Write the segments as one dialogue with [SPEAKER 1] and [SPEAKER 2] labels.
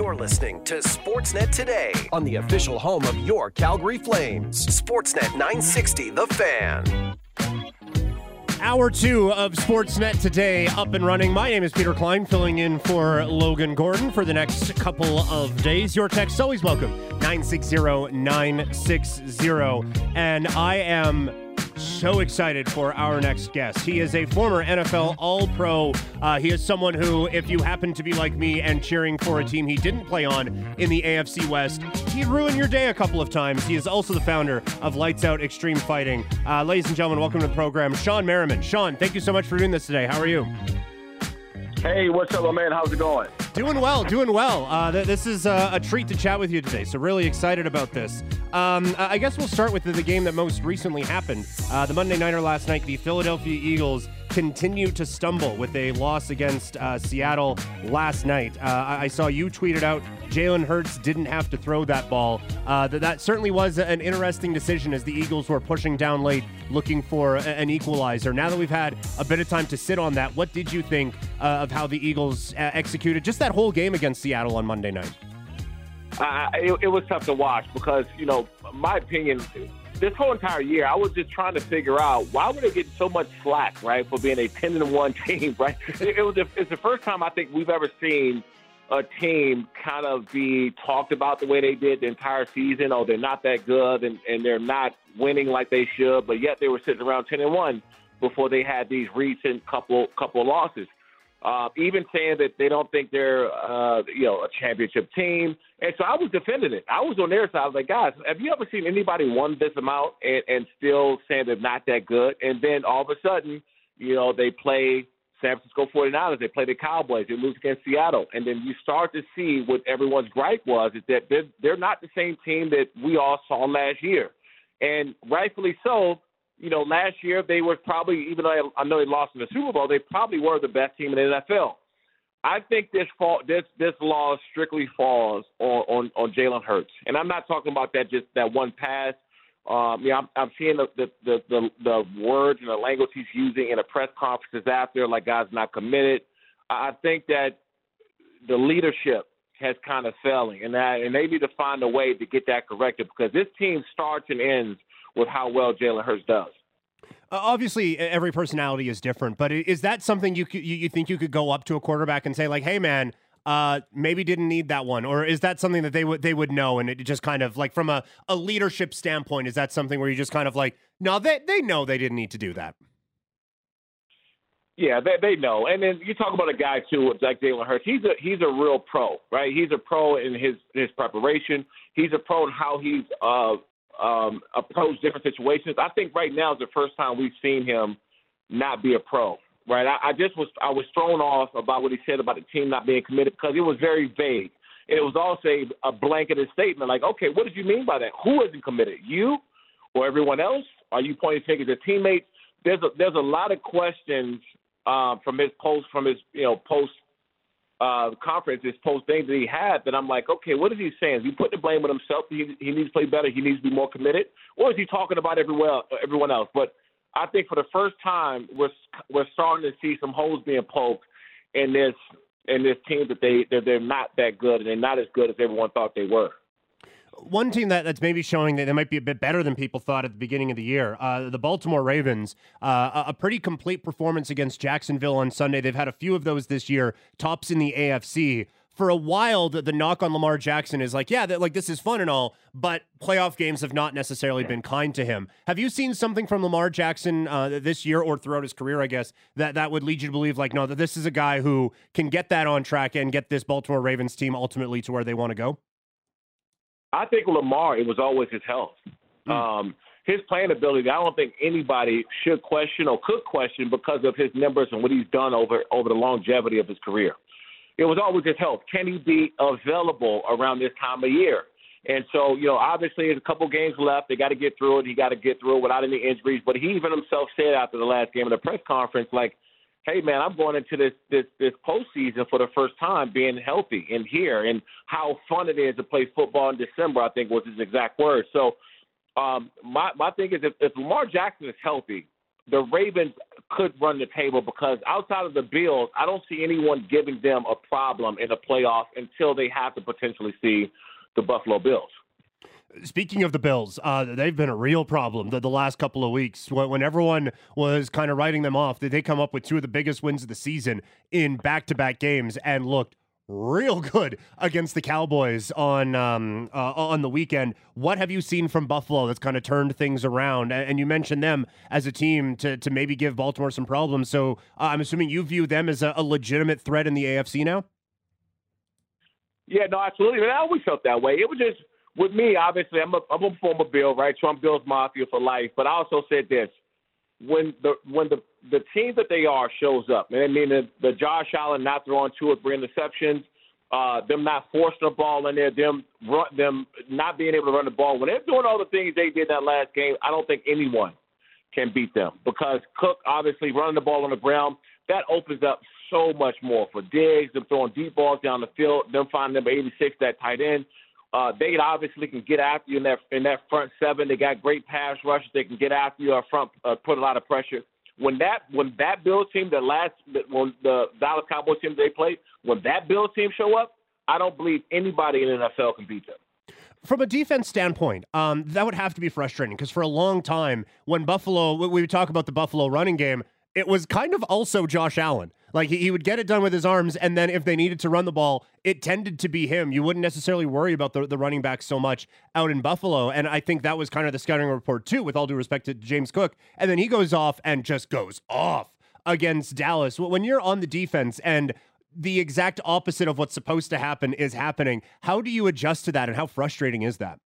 [SPEAKER 1] You're listening to Sportsnet today on the official home of your Calgary Flames. Sportsnet 960, The Fan.
[SPEAKER 2] Hour two of Sportsnet today up and running. My name is Peter Klein, filling in for Logan Gordon for the next couple of days. Your text always welcome 960 960. And I am so excited for our next guest. He is a former NFL All Pro. Uh, he is someone who, if you happen to be like me and cheering for a team he didn't play on in the AFC West, he'd ruin your day a couple of times. He is also the founder of Lights Out Extreme Fighting. Uh, ladies and gentlemen, welcome to the program, Shawne Merriman. Shawne, thank you so much for doing this today. How are you?
[SPEAKER 3] Hey, what's up, my man? How's it going?
[SPEAKER 2] Doing well, doing well. Uh, th- this is uh, a treat to chat with you today, so really excited about this. Um, I guess we'll start with the, the game that most recently happened. Uh, the Monday Nighter last night, the Philadelphia Eagles continue to stumble with a loss against uh, Seattle last night. Uh, I-, I saw you tweeted out Jalen Hurts didn't have to throw that ball. Uh, that, that certainly was an interesting decision as the Eagles were pushing down late looking for a- an equalizer. Now that we've had a bit of time to sit on that, what did you think uh, of how the Eagles uh, executed just that whole game against Seattle on Monday night?
[SPEAKER 3] It, it was tough to watch because, you know, my opinion, this whole entire year, I was just trying to figure out why were they getting so much slack, right, for being a 10 and 1 team, right? It, it was the, it's the first time I think we've ever seen a team kind of be talked about the way they did the entire season. Oh, they're not that good and, and they're not winning like they should, but yet they were sitting around 10 and 1 before they had these recent couple couple losses. Uh, even saying that they don't think they're, uh, you know, a championship team. And so I was defending it. I was on their side. I was like, guys, have you ever seen anybody won this amount and, and still saying they're not that good? And then all of a sudden, you know, they play San Francisco 49ers. They play the Cowboys. They lose against Seattle. And then you start to see what everyone's gripe was is that they're, they're not the same team that we all saw last year. And rightfully so, you know, last year they were probably, even though I know they lost in the Super Bowl, they probably were the best team in the NFL. I think this fall, this this loss strictly falls on on, on Jalen Hurts, and I'm not talking about that just that one pass. Um, yeah, I'm, I'm seeing the the, the the the words and the language he's using in the press conferences after, like guys not committed. I think that the leadership has kind of failing, and that and they need to find a way to get that corrected because this team starts and ends with how well Jalen Hurts does.
[SPEAKER 2] Uh, obviously, every personality is different, but is that something you, you you think you could go up to a quarterback and say like, "Hey, man, uh, maybe didn't need that one," or is that something that they would they would know and it just kind of like from a, a leadership standpoint, is that something where you just kind of like, no, they they know they didn't need to do that.
[SPEAKER 3] Yeah, they they know. And then you talk about a guy too, like Jalen Hurts. He's a he's a real pro, right? He's a pro in his his preparation. He's a pro in how he's uh um, approach different situations. I think right now is the first time we've seen him not be a pro. Right, I, I just was I was thrown off about what he said about the team not being committed because it was very vague. It was also a, a blanketed statement, like, okay, what did you mean by that? Who isn't committed? You or everyone else? Are you pointing fingers at teammates? There's a there's a lot of questions um, from his post from his you know post uh, conference, his post things that he had, that I'm like, okay, what is he saying? Is he putting the blame on himself? He, he needs to play better. He needs to be more committed, or is he talking about everyone everyone else? But I think for the first time, we're we're starting to see some holes being poked in this in this team that they that they're not that good and they're not as good as everyone thought they were
[SPEAKER 2] one team that, that's maybe showing that they might be a bit better than people thought at the beginning of the year. Uh, the Baltimore Ravens, uh, a pretty complete performance against Jacksonville on Sunday. They've had a few of those this year, tops in the AFC. For a while, the, the knock on Lamar Jackson is like, yeah, that, like this is fun and all, but playoff games have not necessarily been kind to him. Have you seen something from Lamar Jackson uh, this year or throughout his career, I guess, that, that would lead you to believe, like, no, that this is a guy who can get that on track and get this Baltimore Ravens team ultimately to where they want to go?
[SPEAKER 3] I think Lamar, it was always his health. Mm. Um, his playing ability, I don't think anybody should question or could question because of his numbers and what he's done over over the longevity of his career. It was always his health. Can he be available around this time of year? And so, you know, obviously, there's a couple games left. They got to get through it. He got to get through it without any injuries. But he even himself said after the last game of the press conference, like, hey man, I'm going into this this this postseason for the first time being healthy and here, and how fun it is to play football in December. I think was his exact words. So, um, my my thing is if, if Lamar Jackson is healthy, the Ravens could run the table because outside of the Bills, I don't see anyone giving them a problem in the playoffs until they have to potentially see the Buffalo Bills.
[SPEAKER 2] Speaking of the Bills, uh, they've been a real problem the, the last couple of weeks. When, when everyone was kind of writing them off, did they come up with two of the biggest wins of the season in back to back games and looked real good against the Cowboys on um, uh, on the weekend. What have you seen from Buffalo that's kind of turned things around? And, you mentioned them as a team to to maybe give Baltimore some problems. So uh, I'm assuming you view them as a, a legitimate threat in the AFC now.
[SPEAKER 3] Yeah, no, absolutely. I always felt that way. It was just with me, obviously, I'm a, I'm a former Bill, right? I'm Bills Mafia for life. But I also said this: when the when the the team that they are shows up, and I mean the, the Josh Allen not throwing two or three interceptions, uh, them not forcing the ball in there, them run, them not being able to run the ball. When they're doing all the things they did that last game, I don't think anyone can beat them because Cook obviously running the ball on the ground that opens up so much more for Diggs, them throwing deep balls down the field, them finding number 86 that tight end. Uh, they obviously can get after you in that in that front seven. They got great pass rushes. They can get after you up front, uh, put a lot of pressure. When that when that Bills team, the last when the Dallas Cowboys team they played, when that Bills team show up, I don't believe anybody in the NFL can beat them.
[SPEAKER 2] From a defense standpoint, um, that would have to be frustrating because for a long time, when Buffalo, we would talk about the Buffalo running game, it was kind of also Josh Allen. Like he, he would get it done with his arms, and then if they needed to run the ball, it tended to be him. You wouldn't necessarily worry about the, the running back so much out in Buffalo. And I think that was kind of the scouting report too, with all due respect to James Cook. And then he goes off and just goes off against Dallas. When you're on the defense and the exact opposite of what's supposed to happen is happening, how do you adjust to that and how frustrating is that?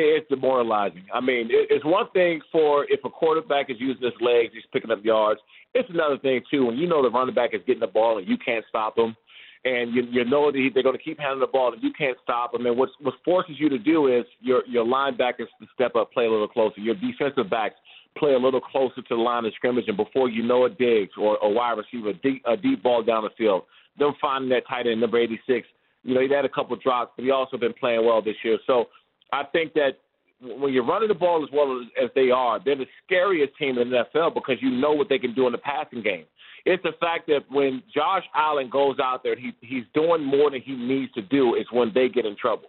[SPEAKER 3] It's demoralizing. I mean, it's one thing for if a quarterback is using his legs, he's picking up yards. It's another thing too when you know the running back is getting the ball and you can't stop him, and you you know that they're going to keep handing the ball and you can't stop them. And what what forces you to do is your your linebackers to step up, play a little closer. Your defensive backs play a little closer to the line of scrimmage, and before you know it, Diggs or a wide receiver, a deep, a deep ball down the field. Them finding that tight end number 86. You know, he had a couple drops, but he also been playing well this year. So I think that when you're running the ball as well as, as they are, they're the scariest team in the NFL because you know what they can do in the passing game. It's the fact that when Josh Allen goes out there, he he's doing more than he needs to do. Is when they get in trouble.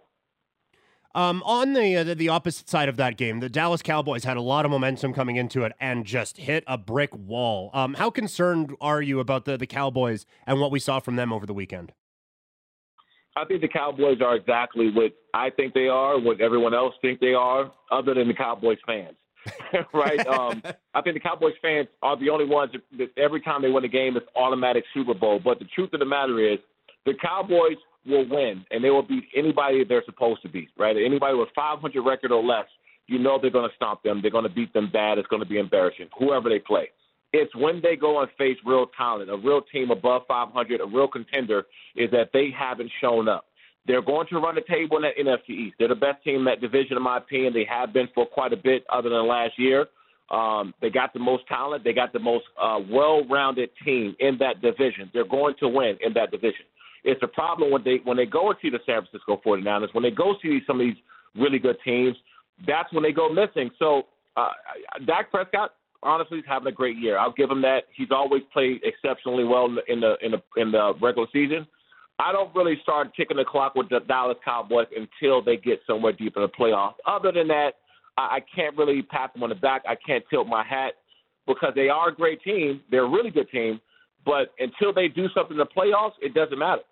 [SPEAKER 2] Um, on the, uh, the opposite side of that game, the Dallas Cowboys had a lot of momentum coming into it and just hit a brick wall. Um, how concerned are you about the the Cowboys and what we saw from them over the weekend?
[SPEAKER 3] I think the Cowboys are exactly what I think they are, what everyone else think they are, other than the Cowboys fans. right? Um, I think the Cowboys fans are the only ones that, every time they win a game, it's automatic Super Bowl. But the truth of the matter is, the Cowboys will win, and they will beat anybody they're supposed to beat. Right? Anybody with 500 record or less, you know they're going to stomp them. They're going to beat them bad. It's going to be embarrassing. Whoever they play. It's when they go and face real talent, a real team above 500, a real contender, is that they haven't shown up. They're going to run the table in that NFC East. They're the best team in that division, in my opinion. They have been for quite a bit, other than last year. Um, they got the most talent. They got the most uh, well-rounded team in that division. They're going to win in that division. It's a problem when they when they go and see the San Francisco 49ers, when they go see some of these really good teams, that's when they go missing. So uh, Dak Prescott, honestly he's having a great year. I'll give him that. He's always played exceptionally well in the in the in the, regular season. I don't really start ticking the clock with the Dallas Cowboys until they get somewhere deep in the playoffs. Other than that, I, I can't really pat them on the back. I can't tilt my hat because they are a great team. They're a really good team. But until they do something in the playoffs, it doesn't matter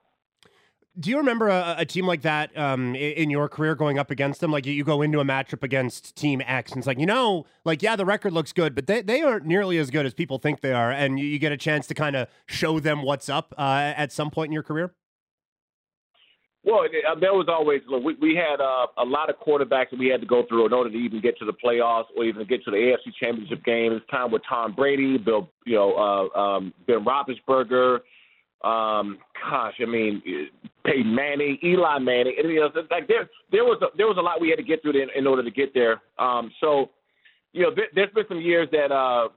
[SPEAKER 2] do you remember a, a team like that um, in your career going up against them? Like you go into a matchup against Team X, and it's like you know, like yeah, the record looks good, but they, they aren't nearly as good as people think they are, and you, you get a chance to kind of show them what's up uh, at some point in your career.
[SPEAKER 3] Well, uh, there was always look, we, we had uh, a lot of quarterbacks that we had to go through in order to even get to the playoffs or even get to the AFC Championship game. It's time with Tom Brady, Bill, you know, uh, um, Ben Roethlisberger. Um, gosh, I mean, Peyton Manning, Eli Manning. You know, like there, there was a, there was a lot we had to get through in, in order to get there. Um, so, you know, there, there's been some years that uh,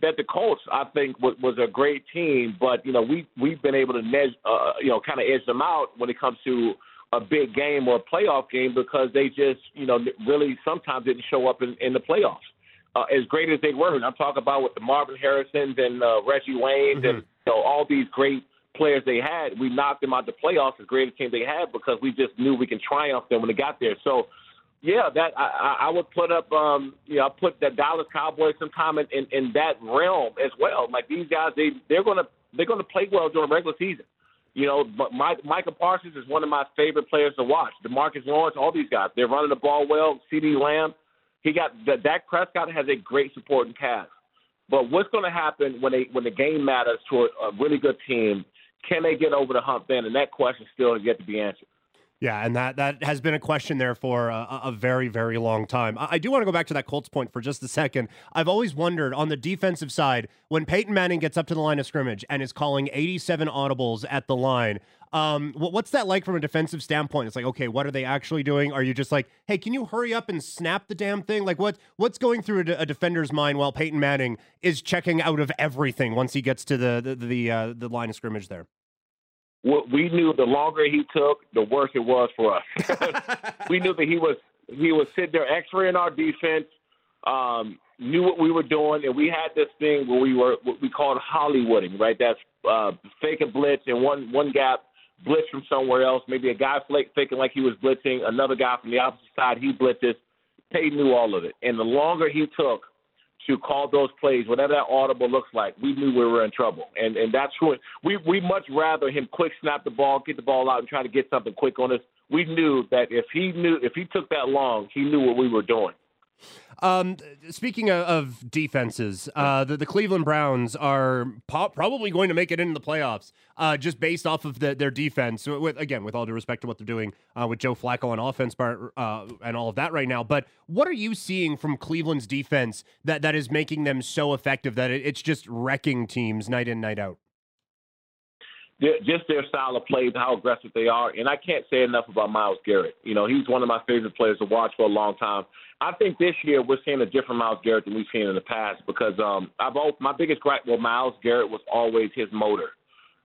[SPEAKER 3] that the Colts, I think, was, was a great team, but you know, we we've been able to, ned, uh, you know, kind of edge them out when it comes to a big game or a playoff game because they just, you know, really sometimes didn't show up in, in the playoffs. Uh, as great as they were. And I'm talking about with the Marvin Harrisons and uh, Reggie Wayne mm-hmm. and you know, all these great players they had. We knocked them out the playoffs, as great a team they had, because we just knew we can triumph them when they got there. So, yeah, that I, I would put up, um, you know, I put the Dallas Cowboys sometime in, in, in that realm as well. Like these guys, they they're gonna they're gonna play well during regular season. You know, but Mike, Micah Parsons is one of my favorite players to watch. Demarcus Lawrence, all these guys, they're running the ball well. CeeDee Lamb, he got that Dak Prescott has a great supporting cast. But what's going to happen when they when the game matters to a really good team? Can they get over the hump then? And that question still has yet to be answered.
[SPEAKER 2] Yeah, and that that has been a question there for a, a, very very long time. I, I do want to go back to that Colts point for just a second. I've always wondered on the defensive side when Peyton Manning gets up to the line of scrimmage and is calling 87 audibles at the line. Um, what's that like from a defensive standpoint? It's like, okay, what are they actually doing? Are you just like, hey, can you hurry up and snap the damn thing? Like, what what's going through a, a defender's mind while Peyton Manning is checking out of everything once he gets to the the the, uh, the line of scrimmage there?
[SPEAKER 3] We knew the longer he took, the worse it was for us. we knew that he was he was sitting there x-raying our defense, um, knew what we were doing, and we had this thing where we were what we called Hollywooding, right? That's uh, fake a blitz and one one gap blitz from somewhere else. Maybe a guy flake, faking like he was blitzing, another guy from the opposite side he blitzes. Peyton knew all of it, and the longer he took, to call those plays, whatever that audible looks like, we knew we were in trouble. And and that's what we we much rather him quick snap the ball, get the ball out, and try to get something quick on us. We knew that if he knew if he took that long, he knew what we were doing.
[SPEAKER 2] Um, speaking of, of defenses, uh, the, the, Cleveland Browns are po- probably going to make it into the playoffs uh, just based off of the, their defense. With, again, with all due respect to what they're doing uh, with Joe Flacco on offense part, uh, and all of that right now. But what are you seeing from Cleveland's defense that, that is making them so effective that it, it's just wrecking teams night in, night out?
[SPEAKER 3] just their style of play, how aggressive they are. And I can't say enough about Myles Garrett. You know, he's one of my favorite players to watch for a long time. I think this year we're seeing a different Myles Garrett than we've seen in the past because um, I've always, my biggest gripe with Myles Garrett was always his motor,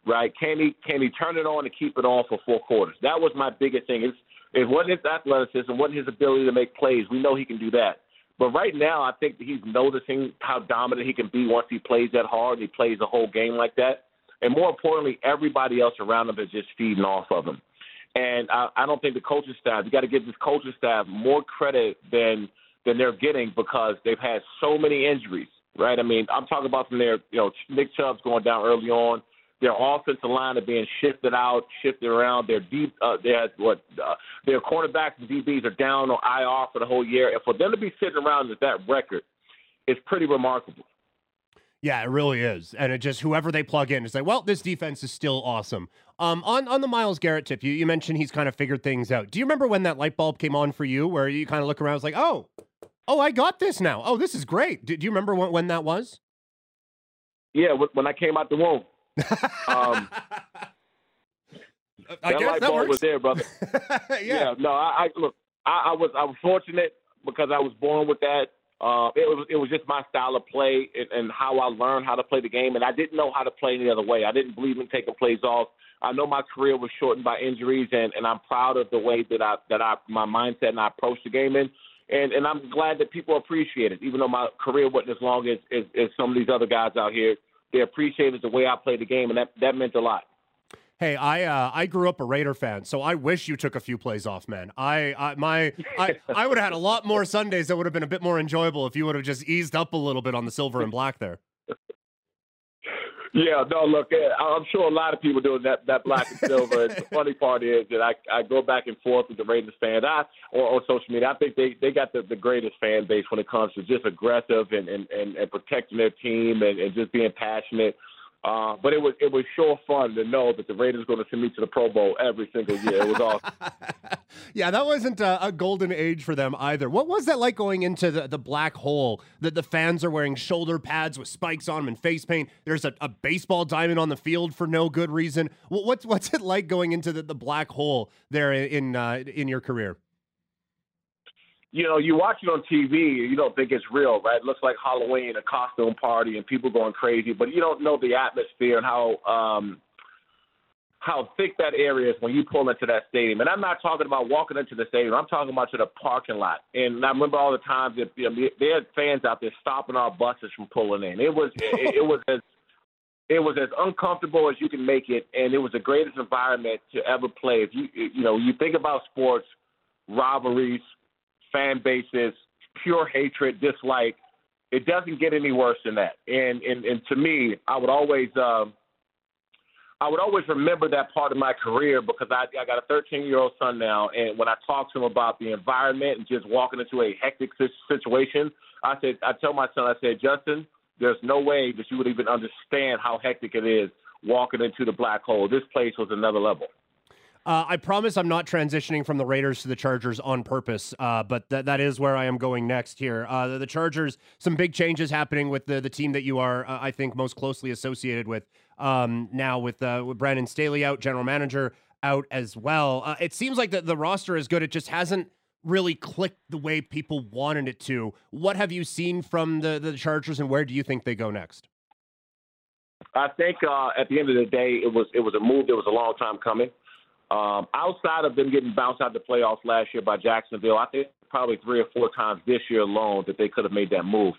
[SPEAKER 3] right? Can he can he turn it on and keep it on for four quarters? That was my biggest thing. It's, it wasn't his athleticism, wasn't his ability to make plays. We know he can do that. But right now, I think he's noticing how dominant he can be once he plays that hard and he plays the whole game like that. And more importantly, everybody else around him is just feeding off of him. And I, I don't think the coaching staff, you got to give this coaching staff more credit than than they're getting because they've had so many injuries, right? I mean, I'm talking about from their, you know, Nick Chubb's going down early on. Their offensive line are being shifted out, shifted around. Their deep, uh, their what, uh, their cornerbacks and DBs are down on IR for the whole year, and for them to be sitting around with that record is pretty remarkable.
[SPEAKER 2] Yeah, it really is. And it just whoever they plug in is like, well, this defense is still awesome. Um, on on the Myles Garrett tip, you, you mentioned he's kind of figured things out. Do you remember when that light bulb came on for you, where you kind of look around, was like, oh, oh, I got this now. Oh, this is great. Do, do you remember when, when that was?
[SPEAKER 3] Yeah, when I came out the womb. um,
[SPEAKER 2] I
[SPEAKER 3] that
[SPEAKER 2] guess
[SPEAKER 3] light
[SPEAKER 2] that
[SPEAKER 3] bulb
[SPEAKER 2] works.
[SPEAKER 3] was there, brother.
[SPEAKER 2] yeah.
[SPEAKER 3] yeah. No, I, I look. I, I was I was fortunate because I was born with that uh, it was it was just my style of play and, and how I learned how to play the game, and I didn't know how to play any other way. I didn't believe in taking plays off. I know my career was shortened by injuries, and, and I'm proud of the way that I that I my mindset and I approached the game in, and and I'm glad that people appreciate it. Even though my career wasn't as long as, as, as some of these other guys out here, they appreciated the way I played the game, and that that meant a lot.
[SPEAKER 2] Hey, I uh, I grew up a Raider fan, so I wish you took a few plays off, man. I, I my I I would have had a lot more Sundays that would have been a bit more enjoyable if you would have just eased up a little bit on the silver and black there.
[SPEAKER 3] Yeah, no, look, I'm sure a lot of people doing that that black and silver. and the funny part is that I I go back and forth with the Raiders fans, I or on social media. I think they they got the, the greatest fan base when it comes to just aggressive and and and, and protecting their team and, and just being passionate. Uh, but it was it was sure fun to know that the Raiders were going to send me to the Pro Bowl every single year. It was awesome.
[SPEAKER 2] yeah, that wasn't a, a, golden age for them either. What was that like going into the, the black hole? That the fans are wearing shoulder pads with spikes on them and face paint. There's a, a baseball diamond on the field for no good reason. What's what's it like going into the, the black hole there in uh, in your career?
[SPEAKER 3] You know, you watch it on TV, you don't think it's real, right? It looks like Halloween, a costume party, and people going crazy, but you don't know the atmosphere and how um, how thick that area is when you pull into that stadium. And I'm not talking about walking into the stadium. I'm talking about to the parking lot. And I remember all the times that you know, they had fans out there stopping our buses from pulling in. It was it, it was as it was as uncomfortable as you can make it, and it was the greatest environment to ever play. If you you know you think about sports, rivalries, fan bases, pure hatred, dislike. It doesn't get any worse than that. And and, and to me, I would always. Um, I would always remember that part of my career because I, I got a 13 year old son now, and when I talk to him about the environment and just walking into a hectic situation, I said, I tell my son, I said, Justin, there's no way that you would even understand how hectic it is walking into the black hole. This place was another level.
[SPEAKER 2] Uh, I promise I'm not transitioning from the Raiders to the Chargers on purpose, uh, but th- that is where I am going next here. Uh, the, the, Chargers, some big changes happening with the, the team that you are, uh, I think, most closely associated with um, now with, uh, with Brandon Staley out, general manager out as well. Uh, it seems like the, the roster is good. It just hasn't really clicked the way people wanted it to. What have you seen from the, the Chargers, and where do you think they go next?
[SPEAKER 3] I think at the end of the day, it was it was a move that was a long time coming. Um, outside of them getting bounced out the playoffs last year by Jacksonville, I think probably three or four times this year alone that they could have made that move.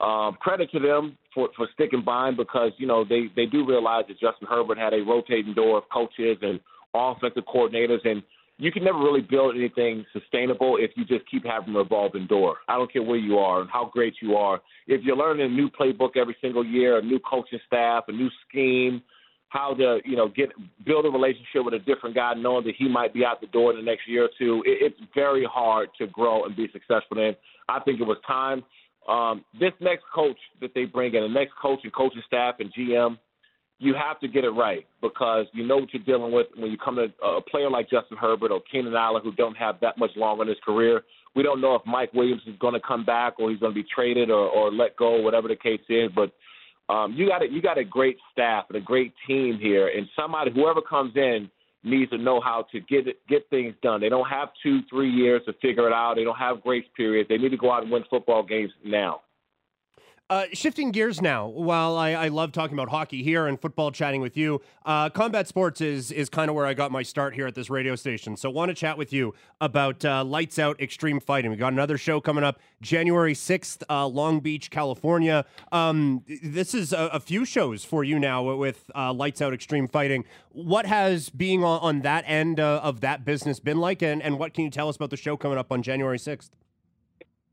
[SPEAKER 3] Um, credit to them for, for sticking by because, you know, they, they do realize that Justin Herbert had a rotating door of coaches and offensive coordinators, and you can never really build anything sustainable if you just keep having a revolving door. I don't care where you are and how great you are. If you're learning a new playbook every single year, a new coaching staff, a new scheme – how to you know get build a relationship with a different guy, knowing that he might be out the door in the next year or two. It, it's very hard to grow and be successful in. I think it was time. Um, this next coach that they bring in, the next coach and coaching staff and GM, you have to get it right because you know what you're dealing with when you come to a player like Justin Herbert or Keenan Allen who don't have that much longer in his career. We don't know if Mike Williams is going to come back or he's going to be traded or, or let go, whatever the case is. But um, you got a, you got a great staff and a great team here, and somebody whoever comes in needs to know how to get it, get things done. They don't have two, three years to figure it out. They don't have grace periods. They need to go out and win football games now.
[SPEAKER 2] Uh, shifting gears now, while I, I, love talking about hockey here and football chatting with you, uh, combat sports is is kind of where I got my start here at this radio station. So, want to chat with you about uh, Lights Out Extreme Fighting. We got another show coming up January sixth, uh, Long Beach, California. Um, this is a, a, few shows for you now with uh, Lights Out Extreme Fighting. What has being on, on that end uh, of that business been like, and, and what can you tell us about the show coming up on January sixth?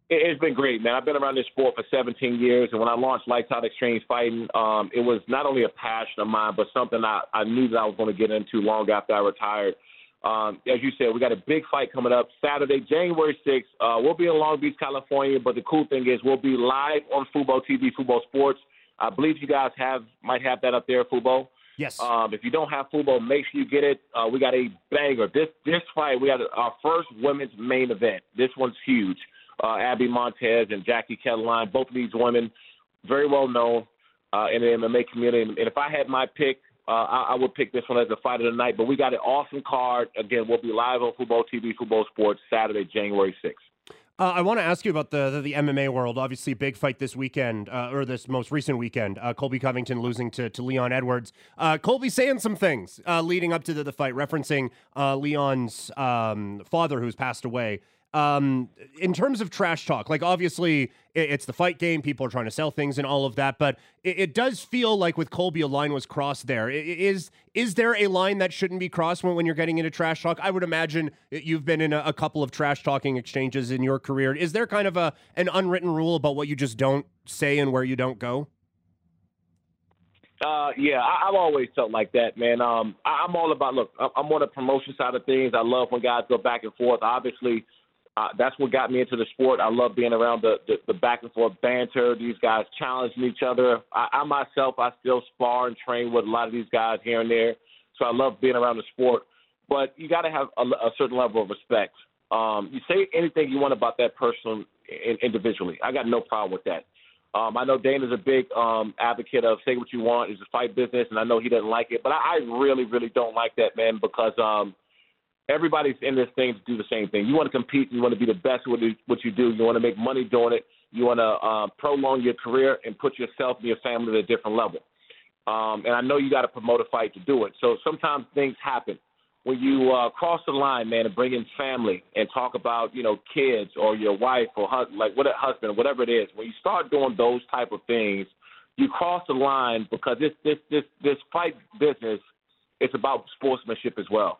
[SPEAKER 3] It's been great, man. I've been around this sport for 17 years, and when I launched Lights Out Extreme Fighting, um, it was not only a passion of mine, but something I, I knew that I was going to get into long after I retired. Um, as you said, we got a big fight coming up Saturday, January 6th. Uh, we'll be in Long Beach, California, but the cool thing is we'll be live on Fubo TV, Fubo Sports. I believe you guys have might have that up there, Fubo.
[SPEAKER 2] Yes.
[SPEAKER 3] Um, if you don't have Fubo, make sure you get it. Uh, we got a banger. This this fight, we got our first women's main event. This one's huge uh, Abby Montez and Jackie Ketterline. Both of these women, very well known uh, in the MMA community. And if I had my pick, uh, I, I would pick this one as a fight of the night. But we got an awesome card. Again, we'll be live on Fubo TV, Fubo Sports, Saturday, January 6th.
[SPEAKER 2] Uh, I want to ask you about the, the, the MMA world. Obviously, big fight this weekend, uh, or this most recent weekend. Uh, Colby Covington losing to, to Leon Edwards. Uh, Colby saying some things uh, leading up to the, the fight, referencing uh, Leon's um, father who's passed away. Um, in terms of trash talk, like obviously it's the fight game, people are trying to sell things and all of that, but it, it does feel like with Colby a line was crossed there. Is is there a line that shouldn't be crossed when, when you're getting into trash talk? I would imagine you've been in a, a couple of trash talking exchanges in your career. Is there kind of a an unwritten rule about what you just don't say and where you don't go?
[SPEAKER 3] Uh, yeah, I, have always felt like that, man. Um, I, I'm all about look. I'm on the promotion side of things. I love when guys go back and forth. Obviously, uh, that's what got me into the sport. I love being around the, the, the back and forth banter. These guys challenging each other. I, I myself, I still spar and train with a lot of these guys here and there. So I love being around the sport. But you got to have a, a certain level of respect. Um, you say anything you want about that person in, individually. I got no problem with that. Um, I know Dana's a big um, advocate of say what you want. It's a fight business, and I know he doesn't like it. But I, I really, really don't like that, man, because um, everybody's in this thing to do the same thing. You want to compete. You want to be the best at what you do. You want to make money doing it. You want to uh, prolong your career and put yourself and your family at a different level. Um, and I know you got to promote a fight to do it. So sometimes things happen when you uh, cross the line, man, and bring in family and talk about you know kids or your wife or hus- like what a husband, whatever it is. When you start doing those type of things, you cross the line because this this this this fight business, it's about sportsmanship as well,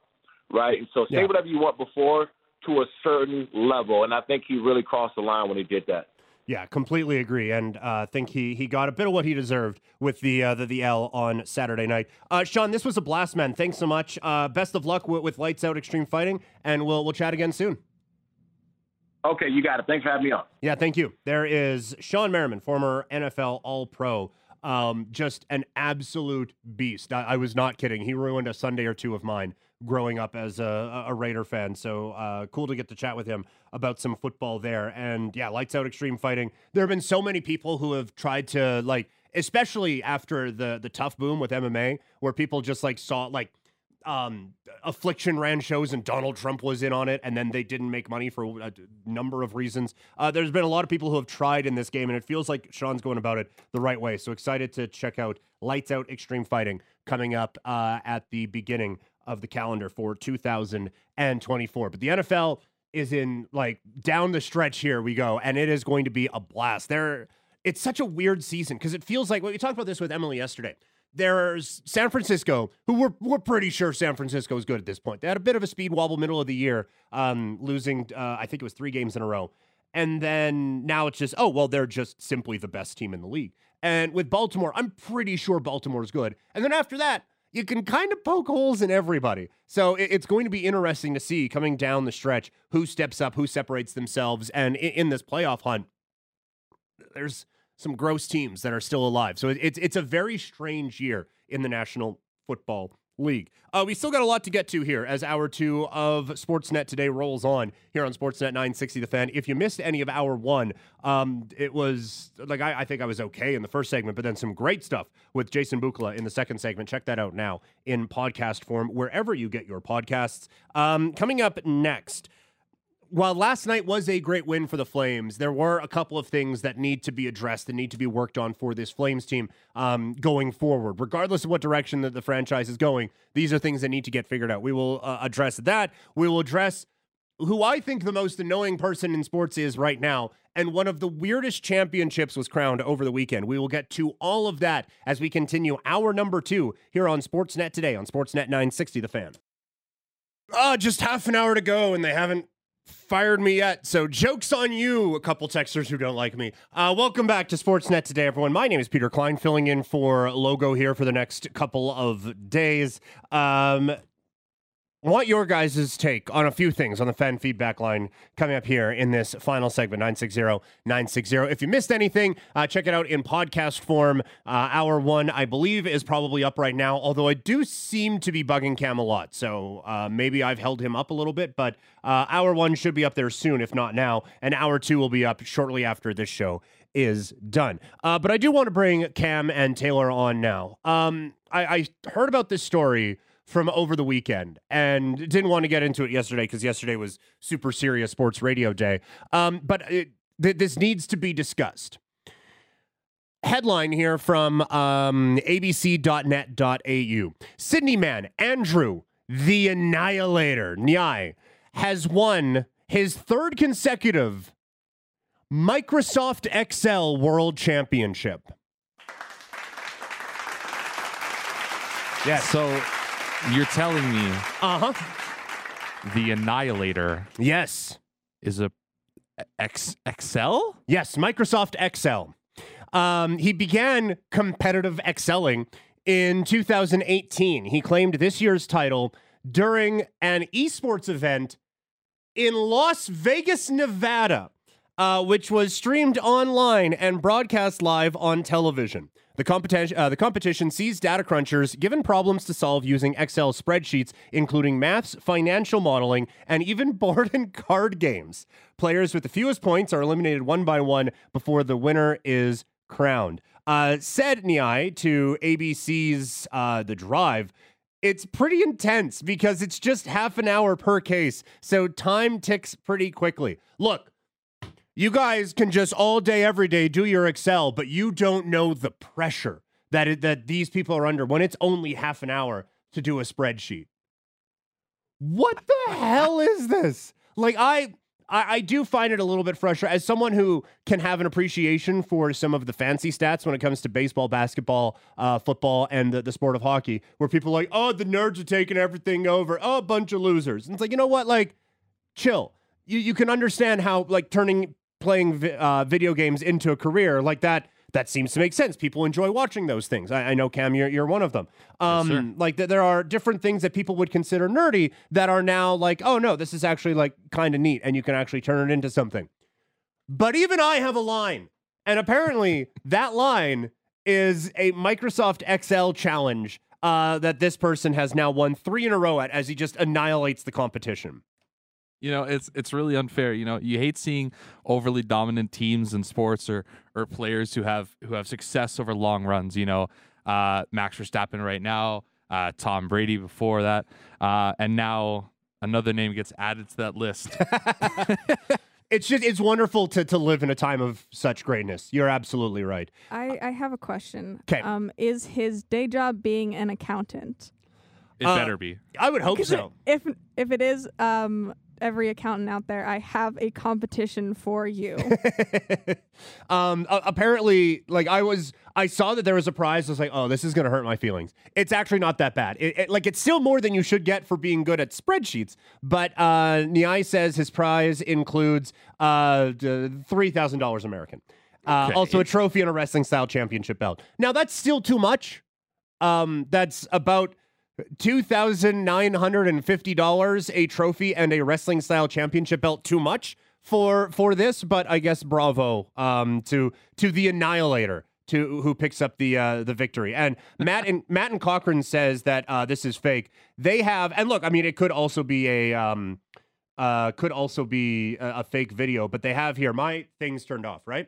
[SPEAKER 3] right? And so say
[SPEAKER 2] Yeah.
[SPEAKER 3] whatever you want before to a certain level, and I think he really crossed the line when he did that.
[SPEAKER 2] Yeah, completely agree, and uh, think he he got a bit of what he deserved with the uh, the, the L on Saturday night. Uh, Shawne, this was a blast, man. Thanks so much. Uh, best of luck with, with Lights Out Extreme Fighting, and we'll we'll chat again soon.
[SPEAKER 3] Okay, you got it. Thanks for having me on.
[SPEAKER 2] Yeah, thank you. There is Shawne Merriman, former NFL All Pro. Um, just an absolute beast. I, I was not kidding. He ruined a Sunday or two of mine growing up as a, a Raider fan. So uh, cool to get to chat with him about some football there. And yeah, lights out extreme fighting. There have been so many people who have tried to like, especially after the the tough boom with MMA, where people just like saw like um affliction ran shows and donald trump was in on it and then they didn't make money for a number of reasons uh, there's been a lot of people who have tried in this game and it feels like shawne's going about it the right way so excited to check out lights out extreme fighting coming up uh, at the beginning of the calendar for 2024 but the nfl is in like down the stretch here we go and it is going to be a blast there it's such a weird season because it feels like well, we talked about this with emily yesterday there's San Francisco, who we're, we're pretty sure San Francisco is good at this point. They had a bit of a speed wobble middle of the year, um, losing, uh, I think it was three games in a row. And then now it's just, oh, well, they're just simply the best team in the league. And with Baltimore, I'm pretty sure Baltimore's good. And then after that, you can kind of poke holes in everybody. So it's going to be interesting to see coming down the stretch who steps up, who separates themselves. And in, this playoff hunt, there's some gross teams that are still alive. So it's it's a very strange year in the National Football League. Uh, we still got a lot to get to here as hour two of Sportsnet today rolls on here on Sportsnet 960 The Fan. If you missed any of hour one, um, it was like I, I think I was okay in the first segment, but then some great stuff with Jason Bukala in the second segment. Check that out now in podcast form wherever you get your podcasts. Um, coming up next while last night was a great win for the Flames, there were a couple of things that need to be addressed and need to be worked on for this Flames team um, going forward. Regardless of what direction that the franchise is going, these are things that need to get figured out. We will uh, address that. We will address who I think the most annoying person in sports is right now. And one of the weirdest championships was crowned over the weekend. We will get to all of that as we continue our number two here on Sportsnet today on Sportsnet 960 The Fan. Uh, just half an hour to go, and they haven't fired me yet. So jokes on you, a couple texters who don't like me. Uh, welcome back to Sportsnet today, everyone. My name is Peter Klein, filling in for Logo here for the next couple of days. Um, want your guys' take on a few things on the fan feedback line coming up here in this final segment 960 960. If you missed anything, uh, check it out in podcast form. Uh, hour one, I believe, is probably up right now, although I do seem to be bugging Cam a lot. So uh, maybe I've held him up a little bit, but uh, hour one should be up there soon, if not now. And hour two will be up shortly after this show is done. Uh, but I do want to bring Cam and Taylor on now. Um, I, I heard about this story from over the weekend and didn't want to get into it yesterday because yesterday was super serious sports radio day. Um, but it, th- this needs to be discussed. Headline here from um, abc.net.au. Sydney man Andrew the Annihilator Ngai has won his third consecutive Microsoft Excel World Championship. Yes.
[SPEAKER 4] So you're telling me
[SPEAKER 2] Uh huh.
[SPEAKER 4] the Annihilator
[SPEAKER 2] Yes.
[SPEAKER 4] is a X Excel?
[SPEAKER 2] Yes, Microsoft Excel. Um, he began competitive excelling in 2018. He claimed this year's title during an esports event in Las Vegas, Nevada, uh, which was streamed online and broadcast live on television. The competition, uh, the competition sees data crunchers given problems to solve using Excel spreadsheets, including maths, financial modeling, and even board and card games. Players with the fewest points are eliminated one by one before the winner is crowned. Uh, said Ngai to ABC's uh, The Drive, it's pretty intense because it's just half an hour per case, so time ticks pretty quickly. Look, you guys can just all day, every day do your Excel, but you don't know the pressure that it, that these people are under when it's only half an hour to do a spreadsheet. What the hell is this? Like I I, I do find it a little bit frustrating as someone who can have an appreciation for some of the fancy stats when it comes to baseball, basketball, uh, football, and the, the sport of hockey, where people are like, oh, the nerds are taking everything over. Oh, a bunch of losers. And it's like, you know what? Like, chill. You you can understand how like turning playing vi- uh, video games into a career like that. That seems to make sense. People enjoy watching those things. I, I know Cam, you're, you're one of them. Um,
[SPEAKER 4] sir.
[SPEAKER 2] like th- there are different things that people would consider nerdy that are now like, oh no, this is actually like kind of neat, and you can actually turn it into something. But even I have a line, and apparently that line is a Microsoft Excel challenge uh, that this person has now won three in a row at as he just annihilates the competition.
[SPEAKER 4] You know, it's it's really unfair. You know, you hate seeing overly dominant teams in sports or or players who have who have success over long runs. You know, uh, Max Verstappen right now, uh, Tom Brady before that, uh, and now another name gets added to that list.
[SPEAKER 2] It's just it's wonderful to to live in a time of such greatness. You're absolutely right.
[SPEAKER 5] I, I have a question.
[SPEAKER 2] 'Kay.
[SPEAKER 5] Um, is his day job being an accountant?
[SPEAKER 4] it
[SPEAKER 2] Uh,
[SPEAKER 4] better be.
[SPEAKER 2] I would hope so.
[SPEAKER 5] If if it is, um, every accountant out there, I have a competition for you.
[SPEAKER 2] um a- apparently like i was i saw that there was a prize. I was like oh this is gonna hurt my feelings. It's actually not that bad. It, it- like it's still more than you should get for being good at spreadsheets but uh Ngai says his prize includes uh d- $3000 american. Uh,
[SPEAKER 4] Okay.
[SPEAKER 2] also a trophy and a wrestling style championship belt. Now that's still too much. Um that's about $2,950 a trophy and a wrestling style championship belt too much for for this, but I guess bravo um to to the annihilator to who picks up the uh the victory. And Matt and Matt and Cochran says that uh this is fake. They have and look, I mean it could also be a um uh could also be a, a fake video, but they have here my things turned off, right?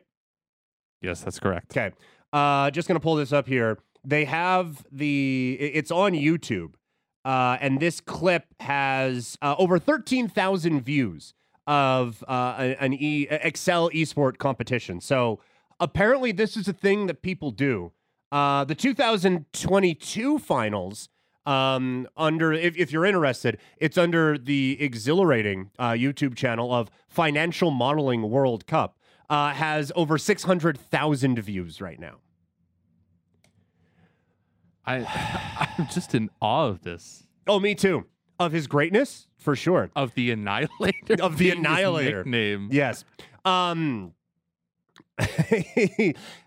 [SPEAKER 4] Yes, that's correct.
[SPEAKER 2] Okay. Uh, just gonna pull this up here. They have the. It's on YouTube, uh, and this clip has uh, over thirteen thousand views of uh, an e Excel esport competition. So apparently, this is a thing that people do. Uh, the 2022 finals. Um, under if, if you're interested, it's under the exhilarating uh, YouTube channel of Financial Modeling World Cup. Uh, has over six hundred thousand views right now.
[SPEAKER 4] I I'm just in awe of this.
[SPEAKER 2] Oh, me too. Of his greatness, for sure.
[SPEAKER 4] Of the Annihilator.
[SPEAKER 2] Of the Annihilator.
[SPEAKER 4] Name.
[SPEAKER 2] Yes. Um.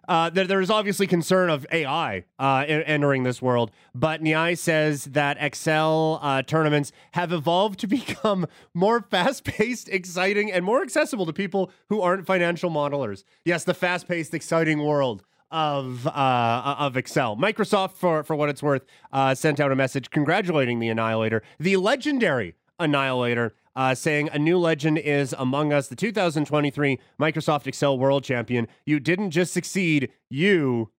[SPEAKER 2] uh, there, there is obviously concern of AI uh, entering this world, but Ngai says that Excel uh, tournaments have evolved to become more fast-paced, exciting, and more accessible to people who aren't financial modelers. Yes, the fast-paced, exciting world of uh, of Excel. Microsoft, for for what it's worth, uh, sent out a message congratulating the Annihilator, the legendary Annihilator, uh, saying a new legend is among us, the 2023 Microsoft Excel World Champion. You didn't just succeed, you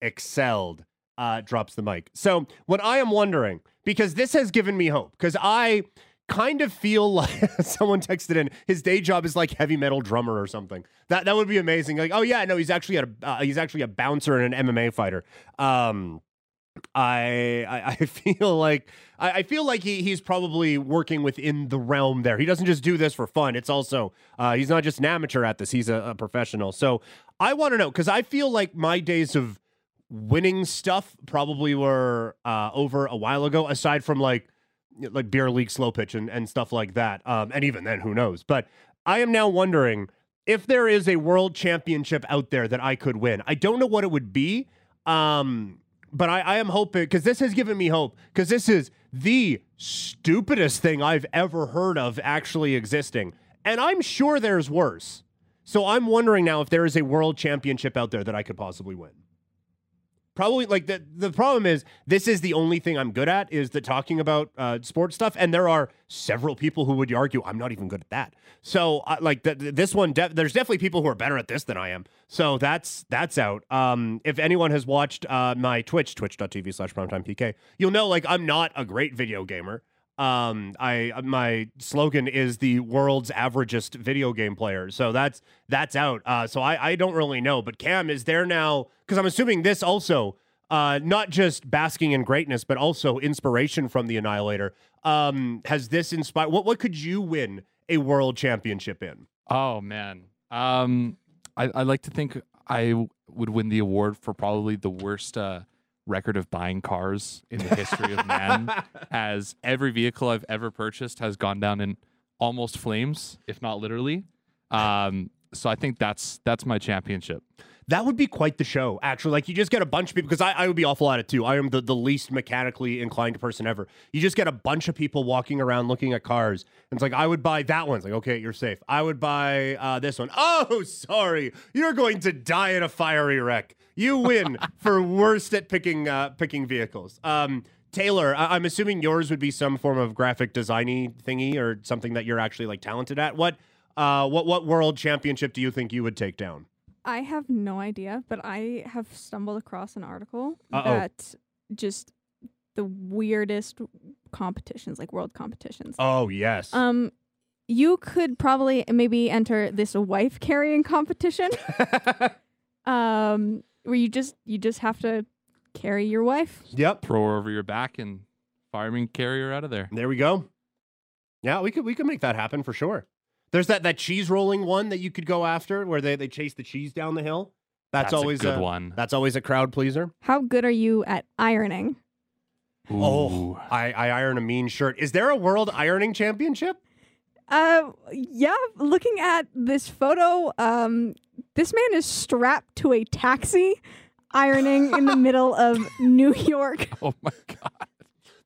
[SPEAKER 2] excelled. Uh, drops the mic. So, what I am wondering, because this has given me hope, because I kind of feel like someone texted in his day job is like heavy metal drummer or something. That that would be amazing. Like, oh yeah, no, he's actually a uh, he's actually a bouncer and an MMA fighter. Um, I, I I feel like I, I feel like he he's probably working within the realm there. He doesn't just do this for fun. It's also uh, he's not just an amateur at this. He's a, a professional. So I want to know because I feel like my days of winning stuff probably were uh, over a while ago. Aside from like like beer league slow pitch and, and stuff like that. Um, and even then, who knows? But I am now wondering if there is a world championship out there that I could win. I don't know what it would be. Um, but I, I am hoping because this has given me hope because this is the stupidest thing I've ever heard of actually existing. And I'm sure there's worse. So I'm wondering now if there is a world championship out there that I could possibly win. Probably like the the problem is this is the only thing I'm good at is the talking about uh, sports stuff, and there are several people who would argue I'm not even good at that. So uh, like the, the- this one, de- there's definitely people who are better at this than I am. So that's that's out. Um, if anyone has watched uh, my Twitch, twitch.tv slash primetime PK, you'll know like I'm not a great video gamer. Um, I my slogan is the world's averagest video game player. So that's that's out. Uh, so I I don't really know. But Cam is there now because I'm assuming this also uh, not just basking in greatness, but also inspiration from the Annihilator. Um, has this inspired? What what could you win a world championship in?
[SPEAKER 4] Oh man, um, I I like to think I would win the award for probably the worst uh, record of buying cars in the history of man, as every vehicle I've ever purchased has gone down in almost flames, if not literally. Um, so I think that's that's my championship.
[SPEAKER 2] That would be quite the show, actually. Like you just get a bunch of people because I, I would be awful at it too. I am the, the least mechanically inclined person ever. You just get a bunch of people walking around looking at cars. And it's like I would buy that one. It's like, okay, you're safe. I would buy uh, this one. Oh, sorry. You're going to die in a fiery wreck. You win for worst at picking uh, picking vehicles. Um Taylor, I- I'm assuming yours would be some form of graphic designy thingy or something that you're actually like talented at. What uh what what world championship do you think you would take down?
[SPEAKER 5] I have no idea, but I have stumbled across an article
[SPEAKER 2] Uh-oh.
[SPEAKER 5] that just the weirdest competitions, like world competitions.
[SPEAKER 2] Oh yes.
[SPEAKER 5] Um, you could probably maybe enter this wife carrying competition. um, where you just you just have to carry your wife.
[SPEAKER 2] yep.
[SPEAKER 4] Throw her over your back and fireman carry her out of there.
[SPEAKER 2] There we go. Yeah, we could we could make that happen for sure. There's that that cheese rolling one that you could go after where they, they chase the cheese down the hill. That's,
[SPEAKER 4] That's a
[SPEAKER 2] always
[SPEAKER 4] good one.
[SPEAKER 2] That's always a crowd pleaser.
[SPEAKER 5] How good are you at ironing?
[SPEAKER 4] Ooh.
[SPEAKER 2] Oh, I, I iron a mean shirt. Is there a world ironing championship?
[SPEAKER 5] Uh, yeah. Looking at this photo, um, this man is strapped to a taxi, ironing in the middle of New York.
[SPEAKER 4] oh my god.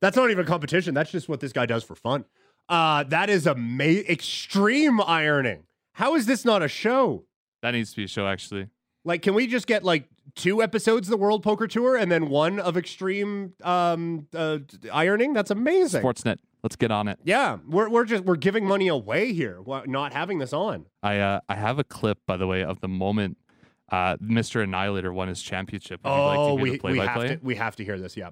[SPEAKER 2] That's not even a competition. That's just what this guy does for fun. Uh, that is ama- extreme ironing. How is this not a show?
[SPEAKER 4] That needs to be a show actually.
[SPEAKER 2] Like, can we just get like two episodes of the World Poker Tour and then one of extreme um, uh, ironing? That's amazing.
[SPEAKER 4] Sportsnet. Let's get on it.
[SPEAKER 2] Yeah, we're we're just we're giving money away here, not having this on.
[SPEAKER 4] I uh, I have a clip by the way of the moment uh, Mr. Annihilator won his championship. Would like
[SPEAKER 2] Oh,
[SPEAKER 4] hear
[SPEAKER 2] we
[SPEAKER 4] the
[SPEAKER 2] we have to we have to hear this. Yeah,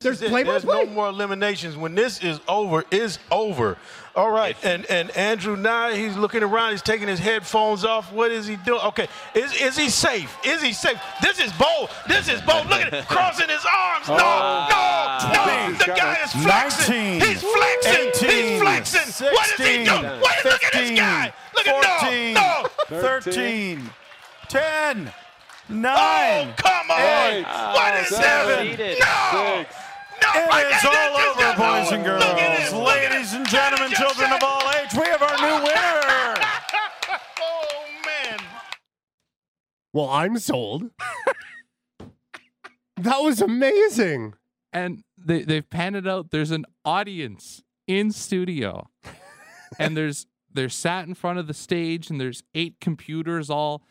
[SPEAKER 2] there's play by
[SPEAKER 6] There's no more eliminations. When this is over, is over. All right. And and Andrew Ngai, he's looking around. He's taking his headphones off. What is he doing? Okay. Is is he safe? Is he safe? This is bold. This is bold. Look at it. Crossing his arms. No, oh. no, no. The guy is flexing.
[SPEAKER 7] 19,
[SPEAKER 6] He's flexing.
[SPEAKER 7] 18,
[SPEAKER 6] He's flexing. what is he
[SPEAKER 7] 16,
[SPEAKER 6] doing? What, look at this guy. Look at
[SPEAKER 7] 14,
[SPEAKER 6] no, no.
[SPEAKER 7] 13, 10, 9.
[SPEAKER 6] Oh, come on.
[SPEAKER 7] eight,
[SPEAKER 6] what is
[SPEAKER 7] seven,
[SPEAKER 6] this? No. No.
[SPEAKER 7] It
[SPEAKER 6] right
[SPEAKER 7] is all over,
[SPEAKER 6] guy-
[SPEAKER 7] boys and
[SPEAKER 6] Look at this.
[SPEAKER 7] girls,
[SPEAKER 6] Look at
[SPEAKER 7] ladies and gentlemen,
[SPEAKER 6] Just
[SPEAKER 7] children of all age. We have our new winner.
[SPEAKER 6] oh man.
[SPEAKER 2] Well, I'm sold. that was amazing.
[SPEAKER 4] and they they've panned it out. There's an audience in studio, and there's they're sat in front of the stage, and there's eight computers all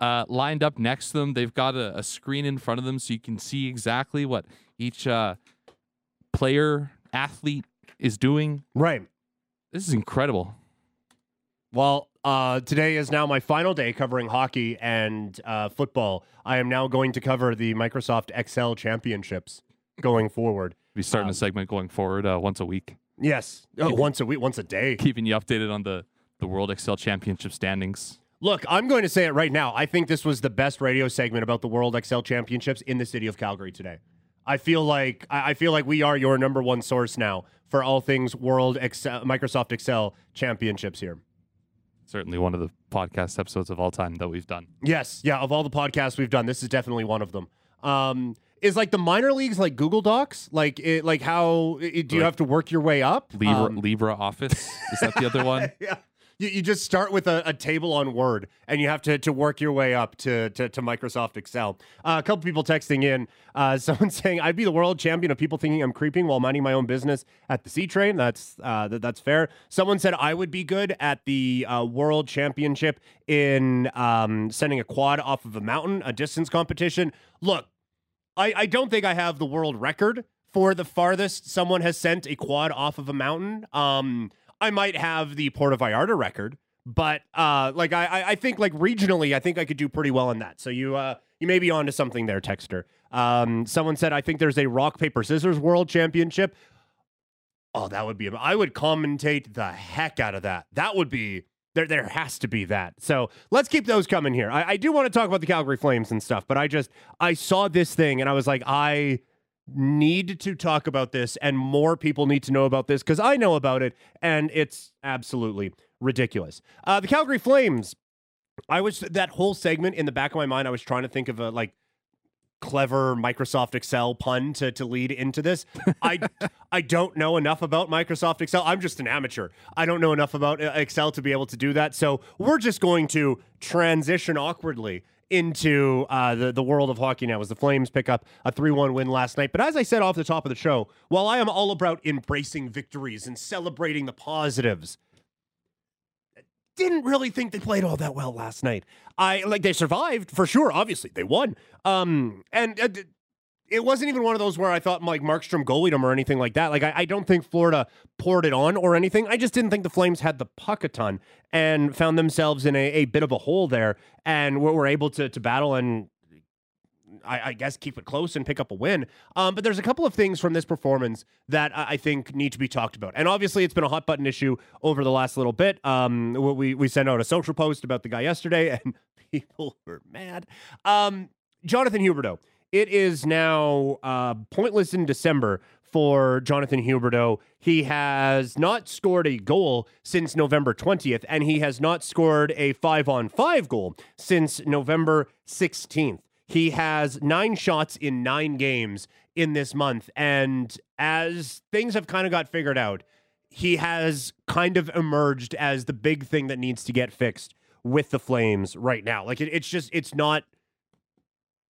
[SPEAKER 4] uh, lined up next to them. They've got a, a screen in front of them, so you can see exactly what each uh, player athlete is doing.
[SPEAKER 2] Right.
[SPEAKER 4] This is incredible.
[SPEAKER 2] Well, uh, today is now my final day covering hockey and uh, football. I am now going to cover the Microsoft Excel Championships going forward.
[SPEAKER 4] Be starting
[SPEAKER 2] Um,
[SPEAKER 4] a segment going forward uh, once a week,
[SPEAKER 2] Yes, oh, once a week, once a day.
[SPEAKER 4] keeping you updated on the the World Excel Championship standings.
[SPEAKER 2] Look, I'm going to say it right now. I think this was the best radio segment about the World Excel Championships in the city of Calgary today. I feel like I feel like we are your number one source now for all things World Excel, Microsoft Excel Championships here.
[SPEAKER 4] Certainly one of the podcast episodes of all time that we've done.
[SPEAKER 2] Yes, yeah. Of all the podcasts we've done, this is definitely one of them. Um, is like the minor leagues like Google Docs? Like, it, like how it, do you
[SPEAKER 4] Like
[SPEAKER 2] have to work your way up?
[SPEAKER 4] Libre,
[SPEAKER 2] Um,
[SPEAKER 4] Libre Office is that the other one?
[SPEAKER 2] yeah. You, you just start with a, a table on Word and you have to, to work your way up to, to, to Microsoft Excel. Uh, a couple people texting in, uh, someone saying, I'd be the world champion of people thinking I'm creeping while minding my own business at the C train. That's, uh, th- that's fair. Someone said I would be good at the uh, world championship in um, sending a quad off of a mountain, a distance competition. Look, I, I don't think I have the world record for the farthest someone has sent a quad off of a mountain. Um, I might have the Puerto Vallarta record, but uh, like I, I- think like regionally, I think I could do pretty well in that. So you uh, you may be onto something there, Texter. Um, someone said I think there's a rock paper scissors world championship. Oh, that would be. I would commentate the heck out of that. That would be. There, there has to be that. So let's keep those coming here. I, I do want to talk about the Calgary Flames and stuff, but I just I saw this thing and I was like, I need to talk about this, and more people need to know about this because I know about it, and it's absolutely ridiculous. Uh, the Calgary Flames. I was that whole segment in the back of my mind. I was trying to think of a like clever Microsoft Excel pun to, to lead into this. I I don't know enough about Microsoft Excel. I'm just an amateur. I don't know enough about uh, Excel to be able to do that. So we're just going to transition awkwardly into uh, the the world of hockey now as the Flames pick up a 3-1 win last night. But as I said off the top of the show, while I am all about embracing victories and celebrating the positives, didn't really think they played all that well last night. I like they survived for sure. Obviously, they won. Um, and uh, it wasn't even one of those where I thought like Markstrom goalied them or anything like that. Like I, I, don't think Florida poured it on or anything. I just didn't think the Flames had the puck a ton and found themselves in a, a bit of a hole there and were, were able to to battle and I, I, guess keep it close and pick up a win. Um, but there's a couple of things from this performance that I, I think need to be talked about. And obviously, it's been a hot button issue over the last little bit. Um, we we sent out a social post about the guy yesterday, and people were mad. Um, Jonathan Huberdeau. It is now uh, pointless in December for Jonathan Huberdeau. He has not scored a goal since November 20th, and he has not scored a five on five goal since November 16th. He has nine shots in nine games in this month. And as things have kind of got figured out, he has kind of emerged as the big thing that needs to get fixed with the Flames right now. Like it, it's just, it's not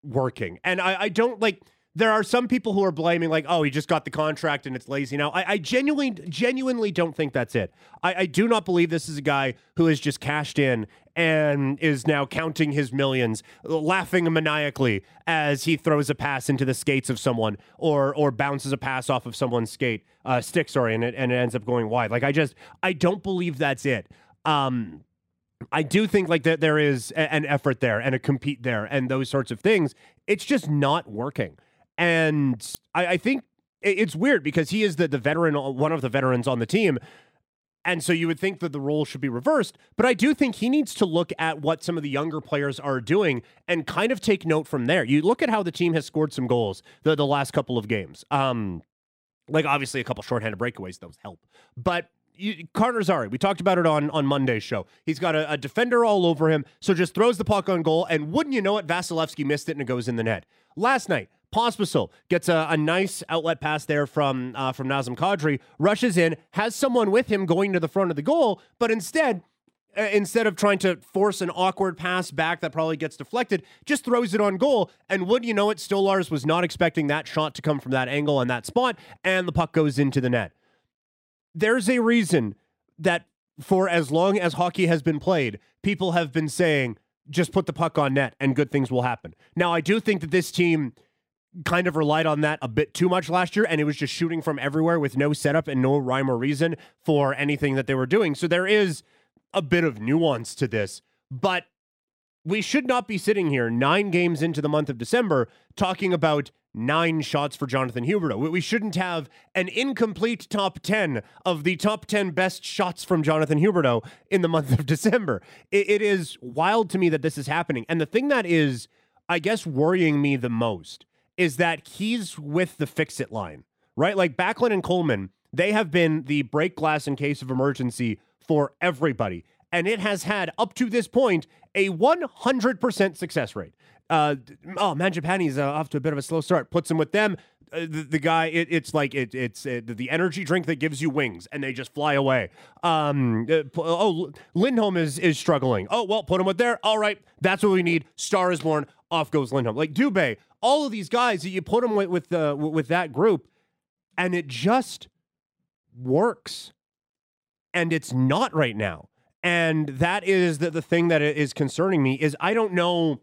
[SPEAKER 2] working. And I, I don't like there are some people who are blaming like oh he just got the contract and it's lazy. Now i, I genuinely genuinely don't think that's it. I, I, do not believe this is a guy who has just cashed in and is now counting his millions laughing maniacally as he throws a pass into the skates of someone or or bounces a pass off of someone's skate uh, stick sorry and it, and it ends up going wide. Like i just i don't believe that's it. Um I do think like that there is a, an effort there and a compete there and those sorts of things. It's just not working. And I, I think it's weird because he is the, the veteran, one of the veterans on the team. And so you would think that the role should be reversed. But I do think he needs to look at what some of the younger players are doing and kind of take note from there. You look at how the team has scored some goals the, the last couple of games. Um, like obviously a couple shorthanded breakaways, those help. But you, Carter Zary, we talked about it on on Monday's show. He's got a, a, defender all over him, so just throws the puck on goal, and wouldn't you know it, Vasilevskiy missed it and it goes in the net. Last night, Pospisil gets a, a, nice outlet pass there from uh, from Nazem Kadri, rushes in, has someone with him going to the front of the goal, but instead, uh, instead of trying to force an awkward pass back that probably gets deflected, just throws it on goal. And wouldn't you know it, Stolarz was not expecting that shot to come from that angle and that spot, and the puck goes into the net. There's a reason that for as long as hockey has been played, people have been saying, just put the puck on net and good things will happen. Now, I do think that this team kind of relied on that a bit too much last year, and it was just shooting from everywhere with no setup and no rhyme or reason for anything that they were doing. So there is a bit of nuance to this, but we should not be sitting here nine games into the month of December talking about nine shots for Jonathan Huberdeau. We shouldn't have an incomplete top 10 of the top 10 best shots from Jonathan Huberdeau in the month of December. it is wild to me that this is happening. And the thing that is, I guess, worrying me the most is that he's with the fix it line, right? Like Backlund and Coleman, they have been the break glass in case of emergency for everybody. And it has had, up to this point, a 100% success rate. Uh, oh, Mangiapane's uh, off to a bit of a slow start. Puts him with them. Uh, the, the, guy, it, it's like it, it's uh, the energy drink that gives you wings, and they just fly away. Um, uh, oh, Lindholm is is struggling. Oh well, put him with there. All right, that's what we need. Star is born. Off goes Lindholm. Like Dubé, all of these guys that you put them with with, uh, with that group, and it just works. And it's not right now. And that is the, the thing that is concerning me is I don't know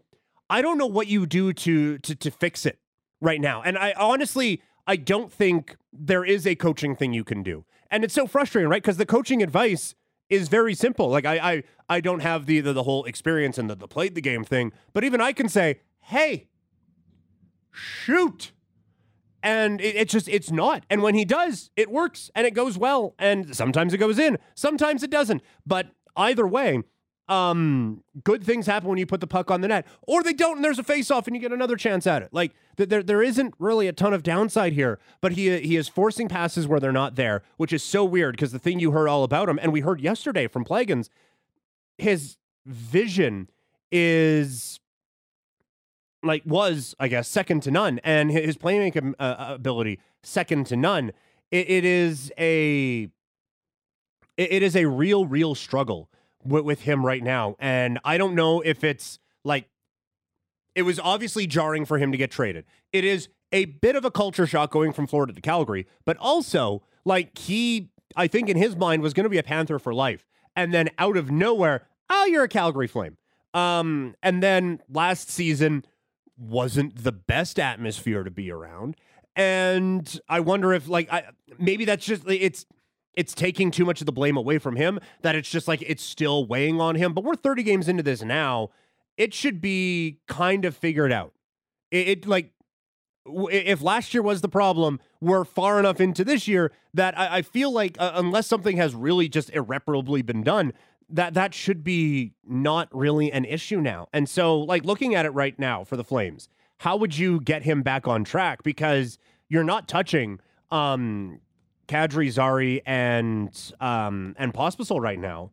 [SPEAKER 2] I don't know what you do to to to fix it right now. And I honestly I don't think there is a coaching thing you can do. And it's so frustrating, right? Because the coaching advice is very simple. Like I I I don't have the the, the whole experience and the, the played the game thing, but even I can say, hey, shoot. And it, it's just, it's not. And when he does, it works and it goes well. And sometimes it goes in, sometimes it doesn't. But Either way, um, good things happen when you put the puck on the net, or they don't, and there's a face-off, and you get another chance at it. Like th- there, there isn't really a ton of downside here, but he he is forcing passes where they're not there, which is so weird because the thing you heard all about him, and we heard yesterday from Plagans, his vision is like was I guess second to none, and his playmaking uh, ability second to none. It, it is a it, it is a real real struggle with, with him right now, and I don't know if it's like it was obviously jarring for him to get traded. It is a bit of a culture shock going from Florida to Calgary, but also like he, I think in his mind was going to be a Panther for life, and then out of nowhere, oh, you're a Calgary Flame. Um, and then last season wasn't the best atmosphere to be around, and I wonder if like I maybe that's just it's it's taking too much of the blame away from him that it's just like it's still weighing on him. But we're 30 games into this now. It should be kind of figured out. It, it like if last year was the problem, we're far enough into this year that I, I feel like uh, unless something has really just irreparably been done, that that should be not really an issue now. And so, like looking at it right now for the Flames, how would you get him back on track? Because you're not touching um Kadri Zary and um and Pospisil right now.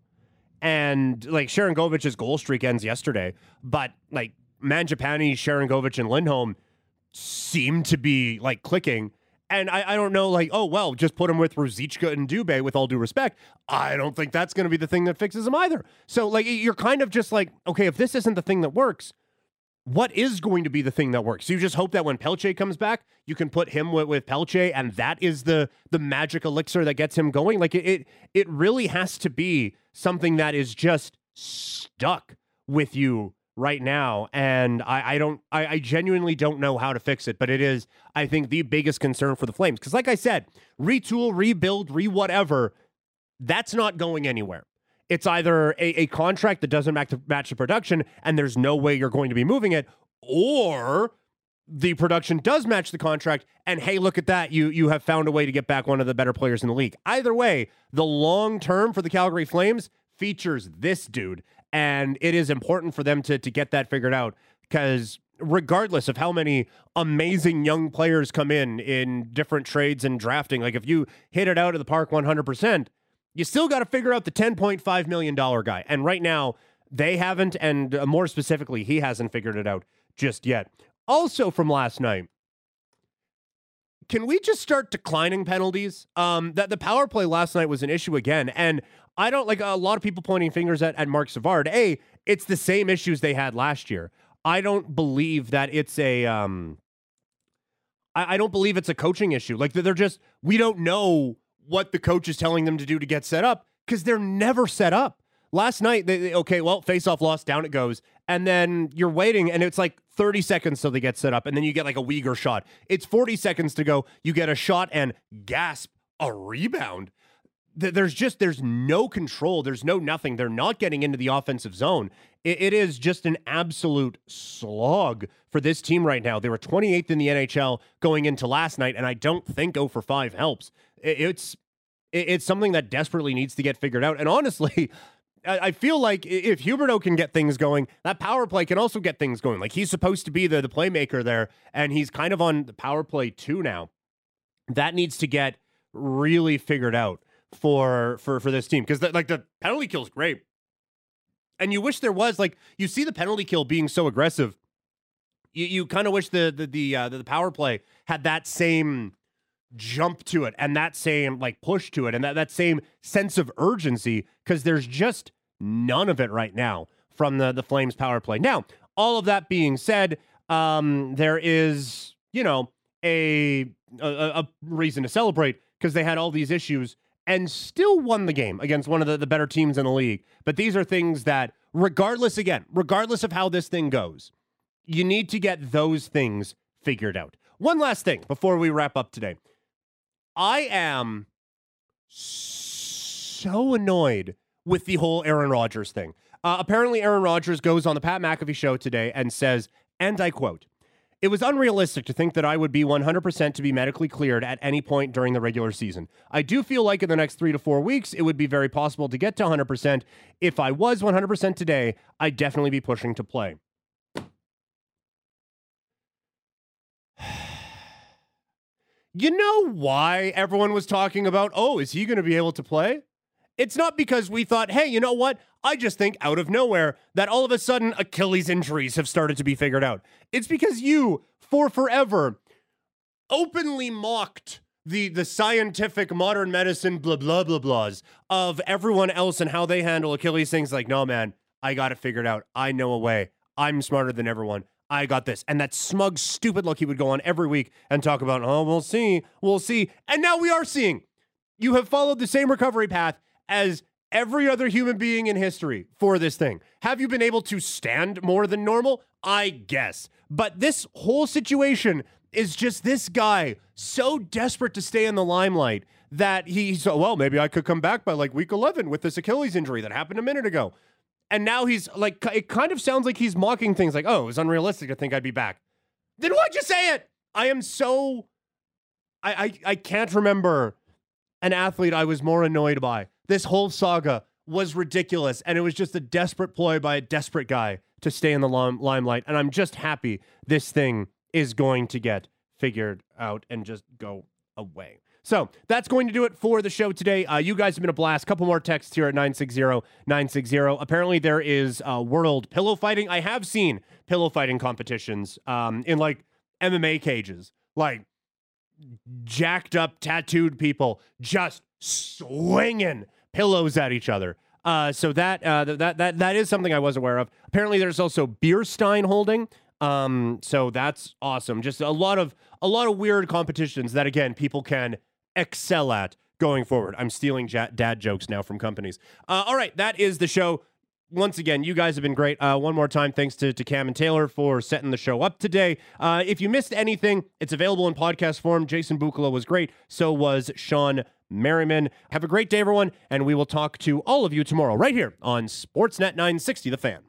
[SPEAKER 2] And like Sharangovich's goal streak ends yesterday, but like Mangiapane, Sharon Govich, and Lindholm seem to be like clicking. And I, I don't know, like, oh, well, just put him with Ruzicka and Dubé with all due respect. I don't think that's going to be the thing that fixes him either. So, like, you're kind of just like, okay, if this isn't the thing that works, what is going to be the thing that works? You just hope that when Pelche comes back, you can put him with, with Pelche, and that is the the magic elixir that gets him going. Like it, it, it really has to be something that is just stuck with you right now. And I, I don't, I, I genuinely don't know how to fix it. But it is, I think, the biggest concern for the Flames because, like I said, retool, rebuild, re whatever, that's not going anywhere it's either a, a contract that doesn't match the, match the production and there's no way you're going to be moving it, or the production does match the contract and hey look at that you you have found a way to get back one of the better players in the league. Either way the long term for the calgary flames features this dude and it is important for them to to get that figured out because regardless of how many amazing young players come in in different trades and drafting like if you hit it out of the park 100% you still got to figure out the $10.5 million guy. And right now, they haven't, and uh, more specifically, he hasn't figured it out just yet. Also, from last night, can we just start declining penalties? Um, that the power play last night was an issue again, and I don't like a lot of people pointing fingers at, at Marc Savard. A, it's the same issues they had last year. I don't believe that it's a um, I, I don't believe it's a coaching issue. Like they're just we don't know what the coach is telling them to do to get set up because they're never set up. Last night, they, they- okay, well, face off loss, down it goes. And then you're waiting, and it's like 30 seconds till they get set up. And then you get like a Uyghur shot. It's 40 seconds to go. You get a shot and gasp, a rebound. Th- There's just, there's no control. There's no nothing. They're not getting into the offensive zone. It, it is just an absolute slog for this team right now. They were 28th in the NHL going into last night, and I don't think 0 for 5 helps. It- it's it- it's something that desperately needs to get figured out. And honestly, I feel like if Huberdeau can get things going, that power play can also get things going. Like he's supposed to be the, the playmaker there, and he's kind of on the power play too now. That needs to get really figured out for for for this team because like the penalty kill is great, and you wish there was like you see the penalty kill being so aggressive. You you kind of wish the the the, uh, the power play had that same jump to it and that same like push to it and that, that same sense of urgency because there's just none of it right now from the the Flames power play. Now, all of that being said, um, there is you know a a, a reason to celebrate because they had all these issues and still won the game against one of the, the better teams in the league. But these are things that, regardless, again, regardless of how this thing goes, you need to get those things figured out. One last thing before we wrap up today. I am so annoyed with the whole Aaron Rodgers thing. Uh, apparently, Aaron Rodgers goes on the Pat McAfee show today and says, and I quote, It was unrealistic to think that I would be 100% to be medically cleared at any point during the regular season. I do feel like in the next three to four weeks, it would be very possible to get to 100%. If I was 100% today, I'd definitely be pushing to play. You know why everyone was talking about, oh, is he going to be able to play? It's not because we thought, hey, you know what? I just think out of nowhere that all of a sudden Achilles injuries have started to be figured out. It's because you, for forever, openly mocked the the scientific modern medicine blah blah blah blahs of everyone else and how they handle Achilles things like, no man, I got it figured out. I know a way. I'm smarter than everyone. I got this. And that smug, stupid look he would go on every week and talk about, oh, we'll see, we'll see. And now we are seeing. You have followed the same recovery path as every other human being in history for this thing. Have you been able to stand more than normal? I guess. But this whole situation is just this guy so desperate to stay in the limelight that he's, oh, well, maybe I could come back by like week 11 with this Achilles injury that happened a minute ago. And now he's like, it kind of sounds like he's mocking things like, oh, it was unrealistic to think I'd be back. Then why'd you say it? I am so, I, I, I can't remember an athlete I was more annoyed by. This whole saga was ridiculous. And it was just a desperate ploy by a desperate guy to stay in the lim- limelight. And I'm just happy this thing is going to get figured out and just go away. So that's going to do it for the show today. Uh, you guys have been a blast. Couple more texts here at 960 960. Apparently, there is uh, world pillow fighting. I have seen pillow fighting competitions um, in like MMA cages, like jacked up, tattooed people just swinging pillows at each other. Uh, so that uh, that that that is something I was aware of. Apparently, there's also beer stein holding. Um, so that's awesome. Just a lot of a lot of weird competitions that again people can excel at going forward. I'm stealing ja- dad jokes now from companies. Uh, all right, that is the show. Once again, you guys have been great. Uh, one more time, thanks to, to Cam and Taylor for setting the show up today. Uh, if you missed anything, it's available in podcast form. Jason Bukala was great. So was Shawne Merriman. Have a great day, everyone, and we will talk to all of you tomorrow right here on Sportsnet 960, The Fan.